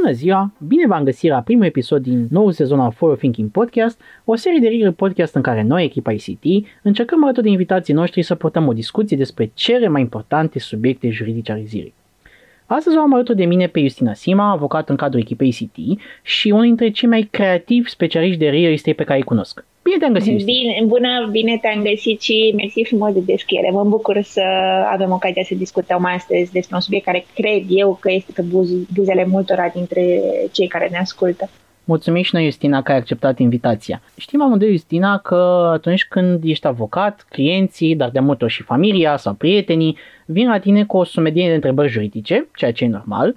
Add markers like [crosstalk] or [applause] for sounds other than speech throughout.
Bună ziua! Bine v-am găsit la primul episod din nou sezon al Forward Thinking Podcast, o serie de rigări podcast în care noi, echipa ICT, încercăm alături de invitații noștri să purtăm o discuție despre cele mai importante subiecte juridice ale zilei. Astăzi o am alături de mine pe Justina Sima, avocat în cadrul echipei ICT și unul dintre cei mai creativi specialiști de real estate pe care îi cunosc. Bine te-am găsit, Justina. Bine, bună, bine te-am găsit și mersi frumos de descriere. Mă bucur să avem ocazia să discutăm astăzi despre un subiect care cred eu că este pe buz- buzele multora dintre cei care ne ascultă. Mulțumim și noi, Justina, că ai acceptat invitația. Știm amândoi, Justina, că atunci când ești avocat, clienții, dar de multe ori și familia sau prietenii, vin la tine cu o sumedenie de întrebări juridice, ceea ce e normal,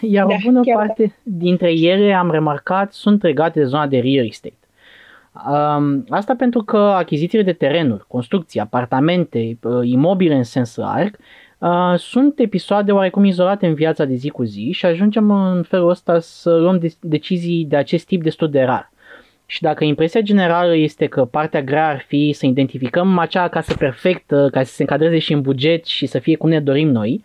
iar Da, o bună chiar parte dintre ele, am remarcat, sunt legate de zona de real estate. Um, asta pentru că achizițiile de terenuri, construcții, apartamente, uh, imobile în sens larg, uh, sunt episoade oarecum izolate în viața de zi cu zi și ajungem în felul ăsta să luăm de- decizii de acest tip destul de rar. Și dacă impresia generală este că partea grea ar fi să identificăm acea casă perfectă, ca să se încadreze și în buget și să fie cum ne dorim noi,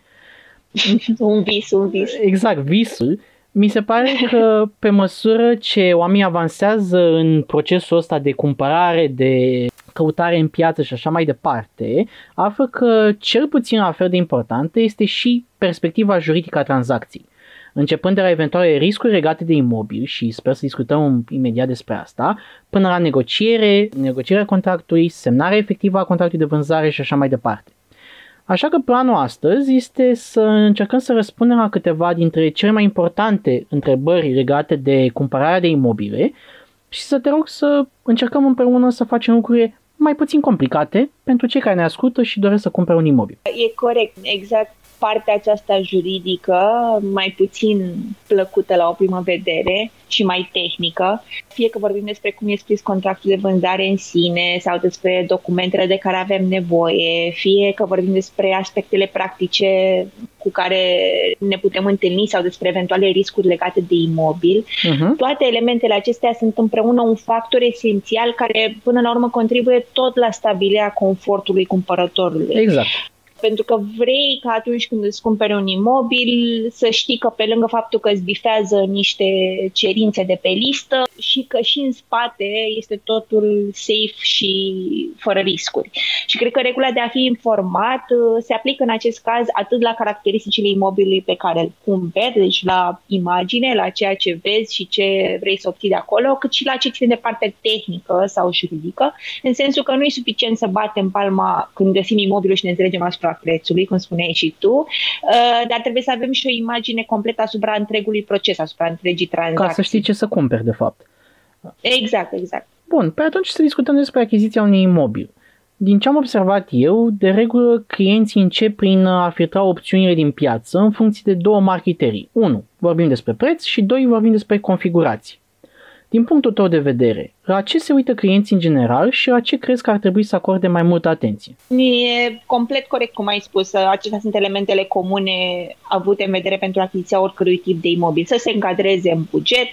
[laughs] Un vis, un vis. exact, visul, mi se pare [laughs] că pe măsură ce oamenii avansează în procesul ăsta de cumpărare, de căutare în piață și așa mai departe, află că cel puțin la fel de importantă este și perspectiva juridică a tranzacției. Începând de la eventuale riscuri legate de imobil și sper să discutăm imediat despre asta, până la negociere, negocierea contractului, semnarea efectivă a contractului de vânzare și așa mai departe. Așa că planul astăzi este să încercăm să răspundem la câteva dintre cele mai importante întrebări legate de cumpărarea de imobile și să te rog să încercăm împreună să facem lucruri mai puțin complicate pentru cei care ne ascultă și doresc să cumpere un imobil. E corect, exact partea aceasta juridică, mai puțin plăcută la o primă vedere și mai tehnică, fie că vorbim despre cum e scris contractul de vânzare în sine sau despre documentele de care avem nevoie, fie că vorbim despre aspectele practice cu care ne putem întâlni sau despre eventuale riscuri legate de imobil, Uh-huh. toate elementele acestea sunt împreună un factor esențial care până la urmă contribuie tot la stabilirea confortului cumpărătorului. Exact. Pentru că vrei ca atunci când îți cumperi un imobil să știi că pe lângă faptul că îți bifează niște cerințe de pe listă și că și în spate este totul safe și fără riscuri. Și cred că regula de a fi informat uh, se aplică în acest caz atât la caracteristicile imobilului pe care îl cumperi, deci la imagine, la ceea ce vezi și ce vrei să obții de acolo, cât și la ce ține de partea tehnică sau juridică, în sensul că nu e suficient să batem palma când găsim imobilul și ne înțelegem asupra prețului, cum spuneai și tu, uh, dar trebuie să avem și o imagine completă asupra întregului proces, asupra întregii tranzacții. Ca să știi ce să cumperi, de fapt. Exact, exact. Bun, pe atunci să discutăm despre achiziția unui imobil. Din ce am observat eu, de regulă clienții încep prin a filtra opțiunile din piață în funcție de două mari criterii. 1. Vorbim despre preț și 2. Vorbim despre configurații. Din punctul tău de vedere, la ce se uită clienții în general și la ce crezi că ar trebui să acorde mai multă atenție? E complet corect cum ai spus. Acestea sunt elementele comune avute în vedere pentru achiziția oricărui tip de imobil. Să se încadreze în buget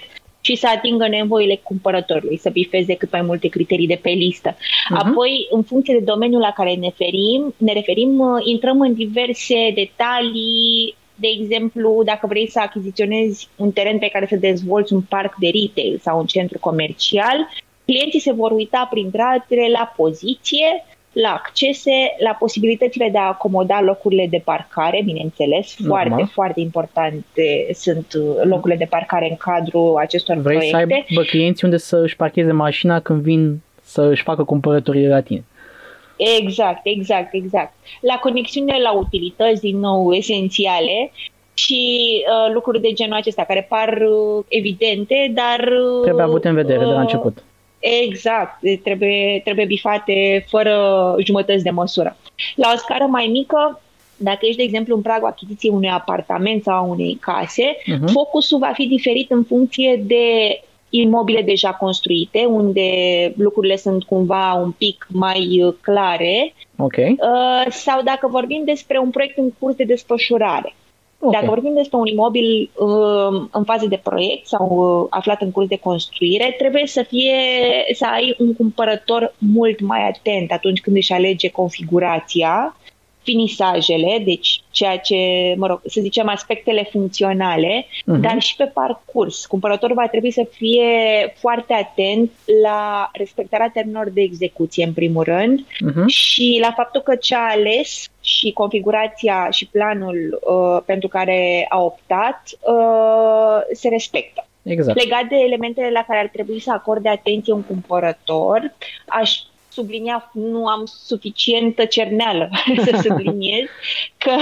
și să atingă nevoile cumpărătorului, să bifeze cât mai multe criterii de pe listă. Mhm. Apoi, în funcție de domeniul la care ne referim, ne referim, uh, intrăm în diverse detalii de exemplu, dacă vrei să achiziționezi un teren pe care să dezvolți un parc de retail sau un centru comercial, clienții se vor uita printre altele la poziție, la accese, la posibilitățile de a acomoda locurile de parcare, bineînțeles, Normal. foarte, foarte importante sunt uh, locurile de parcare în cadrul acestor Vrei să proiecte. aibă clienții unde să își parcheze mașina când vin să își facă cumpărăturile la tine. Exact, exact, exact. La conexiune la utilități, din nou, esențiale și uh, lucruri de genul acesta, care par uh, evidente, dar... Uh, Trebuie avut în vedere de la uh, început. Exact, trebuie, trebuie bifate fără jumătăți de măsură. La o scară mai mică, dacă ești, de exemplu, în pragul achiziției unui apartament sau a unei case, Mhm. focusul va fi diferit în funcție de imobile deja construite, unde lucrurile sunt cumva un pic mai uh, clare, Ok. uh, sau dacă vorbim despre un proiect în curs de desfășurare. Ok. Dacă vorbim despre un imobil uh, în fază de proiect sau uh, aflat în curs de construire, trebuie să fie să ai un cumpărător mult mai atent atunci când își alege configurația finisajele, deci ceea ce, mă rog, să zicem aspectele funcționale, uh-huh. dar și pe parcurs. Cumpărătorul va trebui să fie foarte atent la respectarea termenilor de execuție, în primul rând, uh-huh. și la faptul că ce a ales și configurația și planul uh, pentru care a optat uh, se respectă. Exact. Legat de elementele la care ar trebui să acorde atenție un cumpărător, aș sublinia, nu am suficientă cerneală [laughs] să subliniez, că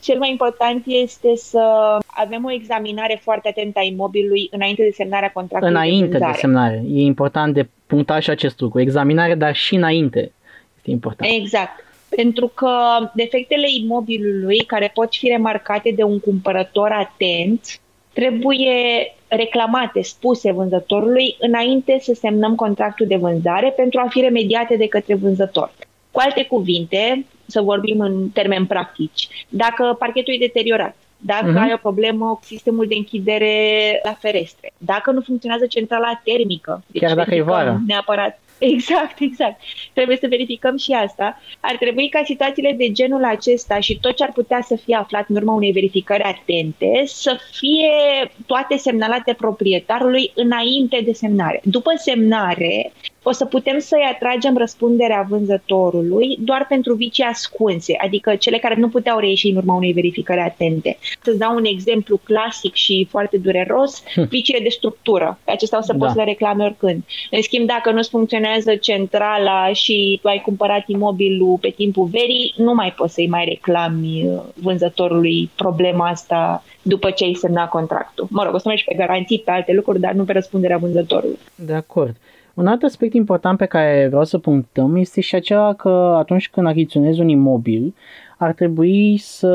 cel mai important este să avem o examinare foarte atentă a imobilului înainte de semnarea contractului Înainte de, de semnare. E important de punctat și acest lucru. Examinare, dar și înainte. Este important. Exact. Pentru că defectele imobilului, care pot fi remarcate de un cumpărător atent, trebuie reclamate, spuse vânzătorului înainte să semnăm contractul de vânzare pentru a fi remediate de către vânzător. Cu alte cuvinte, să vorbim în termeni practici, dacă parchetul e deteriorat, dacă uh-huh. ai o problemă cu sistemul de închidere la ferestre, dacă nu funcționează centrala termică, deci chiar dacă e vară. Neapărat Exact, exact. Trebuie să verificăm și asta. Ar trebui ca situațiile de genul acesta și tot ce ar putea să fie aflat în urma unei verificări atente să fie toate semnalate proprietarului înainte de semnare. După semnare, o să putem să-i atragem răspunderea vânzătorului doar pentru vicii ascunse, adică cele care nu puteau reieși în urma unei verificări atente. Să-ți dau un exemplu clasic și foarte dureros, hm. viciile de structură. Acestea o să da. poți le reclame oricând. În schimb, dacă nu-ți funcționează centrala și tu ai cumpărat imobilul pe timpul verii, nu mai poți să-i mai reclami uh, vânzătorului problema asta după ce ai semnat contractul. Mă rog, o să mergi pe garanții, pe alte lucruri, dar nu pe răspunderea vânzătorului. De acord. Un alt aspect important pe care vreau să punctăm este și acela că atunci când achiziționezi un imobil, ar trebui să,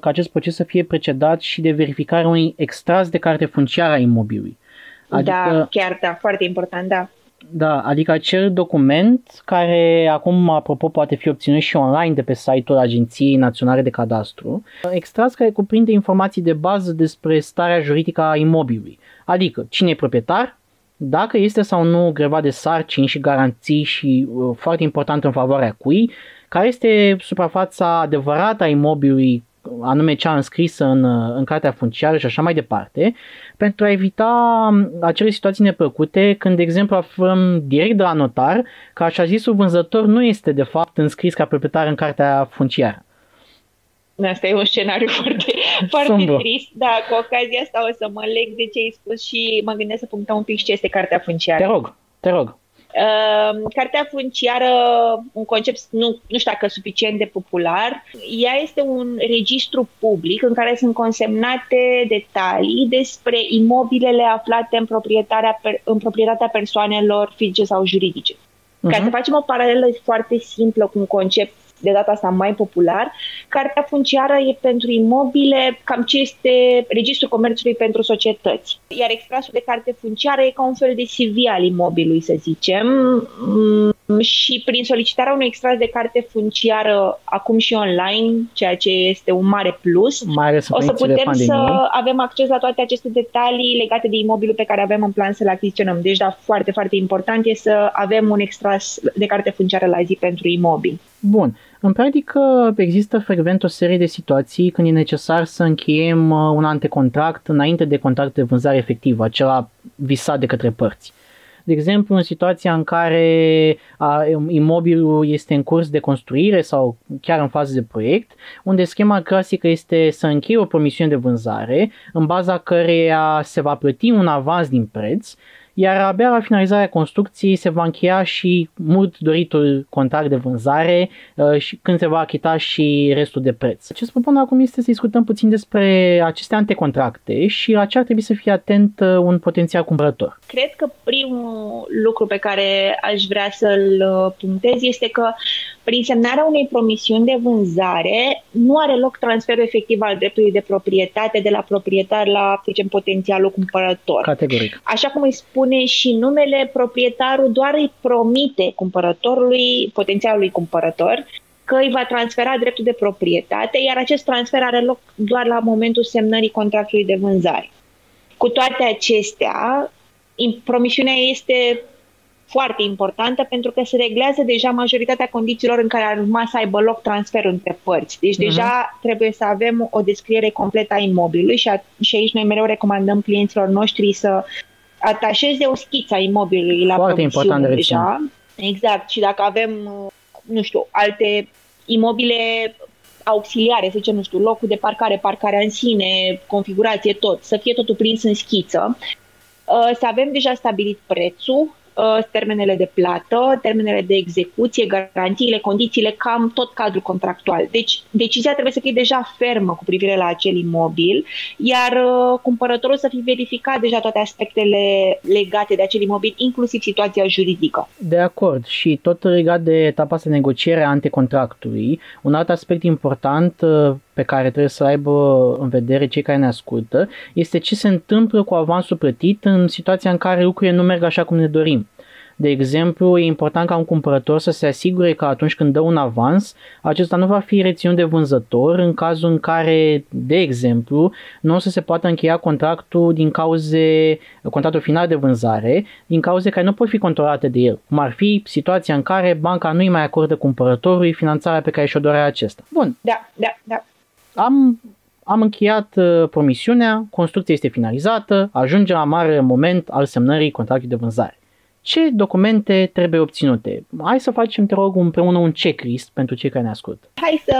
ca acest proces să fie precedat și de verificarea unui extras de carte funciară a imobilului. Da, adică, da, chiar da, foarte important, da. Da, adică acel document care acum, apropo, poate fi obținut și online de pe site-ul Agenției Naționale de Cadastru, extras care cuprinde informații de bază despre starea juridică a imobilului, adică cine e proprietar, dacă este sau nu grevat de sarcini și garanții și uh, foarte important în favoarea cui, care este suprafața adevărată a imobilului anume cea înscrisă în, uh, în cartea funciară și așa mai departe, pentru a evita um, acele situații neplăcute când, de exemplu, aflăm direct de la notar că așa zisul vânzător nu este de fapt înscris ca proprietar în cartea funciară. Asta e un scenariu foarte, [laughs] foarte trist, da, cu ocazia asta o să mă leg de ce ai spus și mă gândesc să punctăm un pic ce este cartea funciară. Te rog, te rog. Uh, cartea funciară, un concept nu, nu știu dacă suficient de popular, ea este un registru public în care sunt consemnate detalii despre imobilele aflate în, proprietatea, în proprietatea persoanelor fizice sau juridice. Uh-huh. Ca să mhm. facem o paralelă foarte simplă cu un concept de data asta mai popular. Cartea funciară e pentru imobile, cam ce este Registrul Comerțului pentru Societăți. Iar extrasul de carte funciară e ca un fel de CV al imobilului, să zicem. Mm, și prin solicitarea unui extras de carte funciară acum și online, ceea ce este un mare plus, mai o să putem să avem acces la toate aceste detalii legate de imobilul pe care avem în plan să-l achiziționăm. Deci, da, foarte, foarte important e să avem un extras de carte funciară la zi pentru imobil. Bun. În practică există frecvent o serie de situații când e necesar să încheiem uh, un antecontract înainte de contract de vânzare efectivă, acela visat de către părți. De exemplu, în situația în care a, imobilul este în curs de construire sau chiar în fază de proiect, unde schema clasică este să încheie o promisiune de vânzare, în baza căreia se va plăti un avans din preț iar abia la finalizarea construcției se va încheia și mult doritul contract de vânzare uh, și când se va achita și restul de preț. Ce propun acum este să discutăm puțin despre aceste antecontracte și la ce ar trebui să fie atent uh, un potențial cumpărător. Cred că primul lucru pe care aș vrea să-l uh, punctez este că prin semnarea unei promisiuni de vânzare nu are loc transferul efectiv al dreptului de proprietate de la proprietar la, zicem, potențialul cumpărător. Categoric. Așa cum îi spune și numele, proprietarul doar îi promite cumpărătorului, potențialului cumpărător, că îi va transfera dreptul de proprietate, iar acest transfer are loc doar la momentul semnării contractului de vânzare. Cu toate acestea, promisiunea este foarte importantă pentru că se reglează deja majoritatea condițiilor în care ar urma să aibă loc transferul între părți. Deci uh-huh. deja trebuie să avem o descriere completă a imobilului și, a, și aici noi mereu recomandăm clienților noștri să atașeze o schiță a imobilului la Foarte important de deja. Exact. Și dacă avem, nu știu, alte imobile auxiliare, să zicem, nu știu, locul de parcare, parcarea în sine, configurație, tot, să fie totul prins în schiță, uh, să avem deja stabilit prețul, Uh, termenele de plată, termenele de execuție, garanțiile, condițiile, cam tot cadrul contractual. Deci decizia trebuie să fie deja fermă cu privire la acel imobil, iar uh, cumpărătorul să fie verificat deja toate aspectele legate de acel imobil, inclusiv situația juridică. De acord și tot legat de etapa de negociere ante contractului, un alt aspect important uh, pe care trebuie să aibă în vedere cei care ne ascultă este ce se întâmplă cu avansul plătit în situația în care lucrurile nu merg așa cum ne dorim. De exemplu, e important ca un cumpărător să se asigure că atunci când dă un avans, acesta nu va fi reținut de vânzător în cazul în care, de exemplu, nu o să se poată încheia contractul din cauze, contractul final de vânzare, din cauze care nu pot fi controlate de el, cum ar fi situația în care banca nu îi mai acordă cumpărătorului finanțarea pe care și-o dorea acesta. Bun. Da, da, da. Am am încheiat uh, promisiunea, construcția este finalizată, ajunge la mare moment al semnării contractului de vânzare. Ce documente trebuie obținute? Hai să facem, te rog, împreună un checklist pentru cei care ne ascultă. Hai să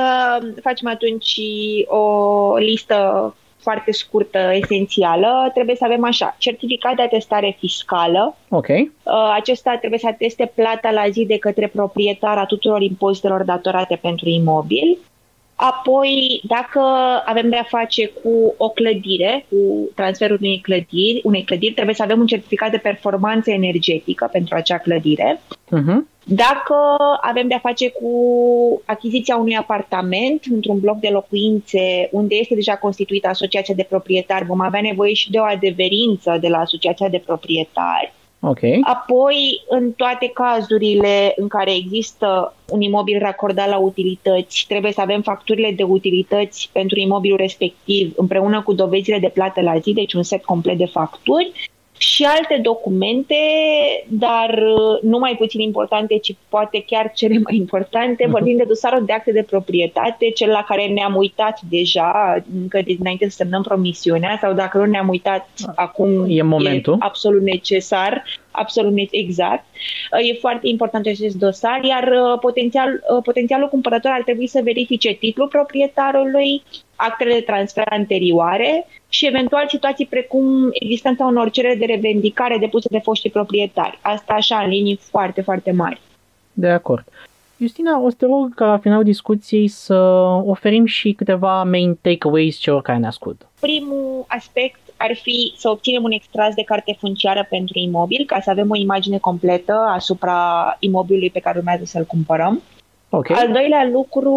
facem atunci o listă foarte scurtă, esențială, trebuie să avem așa, certificat de atestare fiscală. Ok. Uh, acesta trebuie să ateste plata la zi de către proprietar a tuturor impozitelor datorate pentru imobil. Apoi, dacă avem de-a face cu o clădire, cu transferul unei clădiri, unei clădiri, trebuie să avem un certificat de performanță energetică pentru acea clădire. Uh-huh. Dacă avem de-a face cu achiziția unui apartament într-un bloc de locuințe unde este deja constituită asociația de proprietari, vom avea nevoie și de o adeverință de la asociația de proprietari. Okay. Apoi, în toate cazurile în care există un imobil racordat la utilități, trebuie să avem facturile de utilități pentru imobilul respectiv împreună cu dovezile de plată la zi, deci un set complet de facturi și alte documente, dar uh, nu mai puțin importante, ci poate chiar cele mai importante, uh-huh. vorbim de dosarul de acte de proprietate, cel la care ne-am uitat deja încă de dinainte să semnăm promisiunea sau dacă nu ne-am uitat uh, acum e, momentul. e absolut necesar absolut exact. Uh, e foarte important acest dosar, iar uh, potențial, uh, potențialul cumpărător ar trebui să verifice titlul proprietarului, actele de transfer anterioare și eventual situații precum existența unor cereri de revendicare depuse de foștii proprietari. Asta așa în linii foarte, foarte mari. De acord. Justina, o să te rog ca la finalul discuției să oferim și câteva main takeaways celor care ne ascultă. Primul aspect ar fi să obținem un extras de carte funciară pentru imobil, ca să avem o imagine completă asupra imobilului pe care urmează să-l cumpărăm. Okay. Al doilea lucru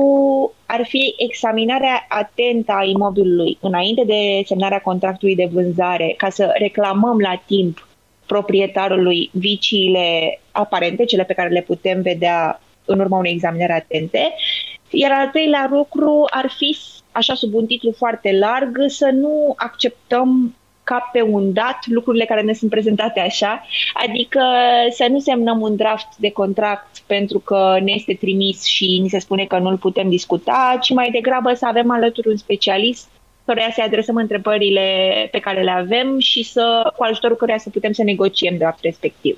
ar fi examinarea atentă a imobilului înainte de semnarea contractului de vânzare, ca să reclamăm la timp proprietarului viciile aparente, cele pe care le putem vedea în urma unei examinări atente. Iar al treilea lucru ar fi așa sub un titlu foarte larg, să nu acceptăm ca pe un dat lucrurile care ne sunt prezentate așa, adică să nu semnăm un draft de contract pentru că ne este trimis și ni se spune că nu-l putem discuta, ci mai degrabă să avem alături un specialist căruia să adresăm întrebările pe care le avem și să, cu ajutorul căruia să putem să negociem draft respectiv.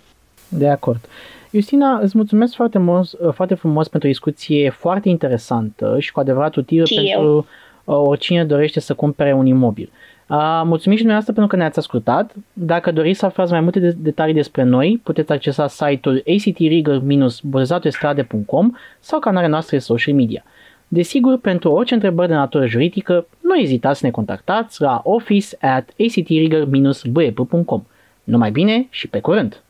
De acord. Justina, îți mulțumesc foarte, mult, foarte frumos pentru o discuție foarte interesantă și cu adevărat utilă și pentru eu. Uh, oricine dorește să cumpere un imobil. Uh, mulțumim și dumneavoastră pentru că ne-ați ascultat. Dacă doriți să aflați mai multe de- detalii despre noi, puteți accesa site-ul actrigger-bozatoestrade.com sau canalele noastre social media. Desigur, pentru orice întrebări de natură juridică, nu ezitați să ne contactați la office at actrigger-bep.com. Numai bine și pe curând!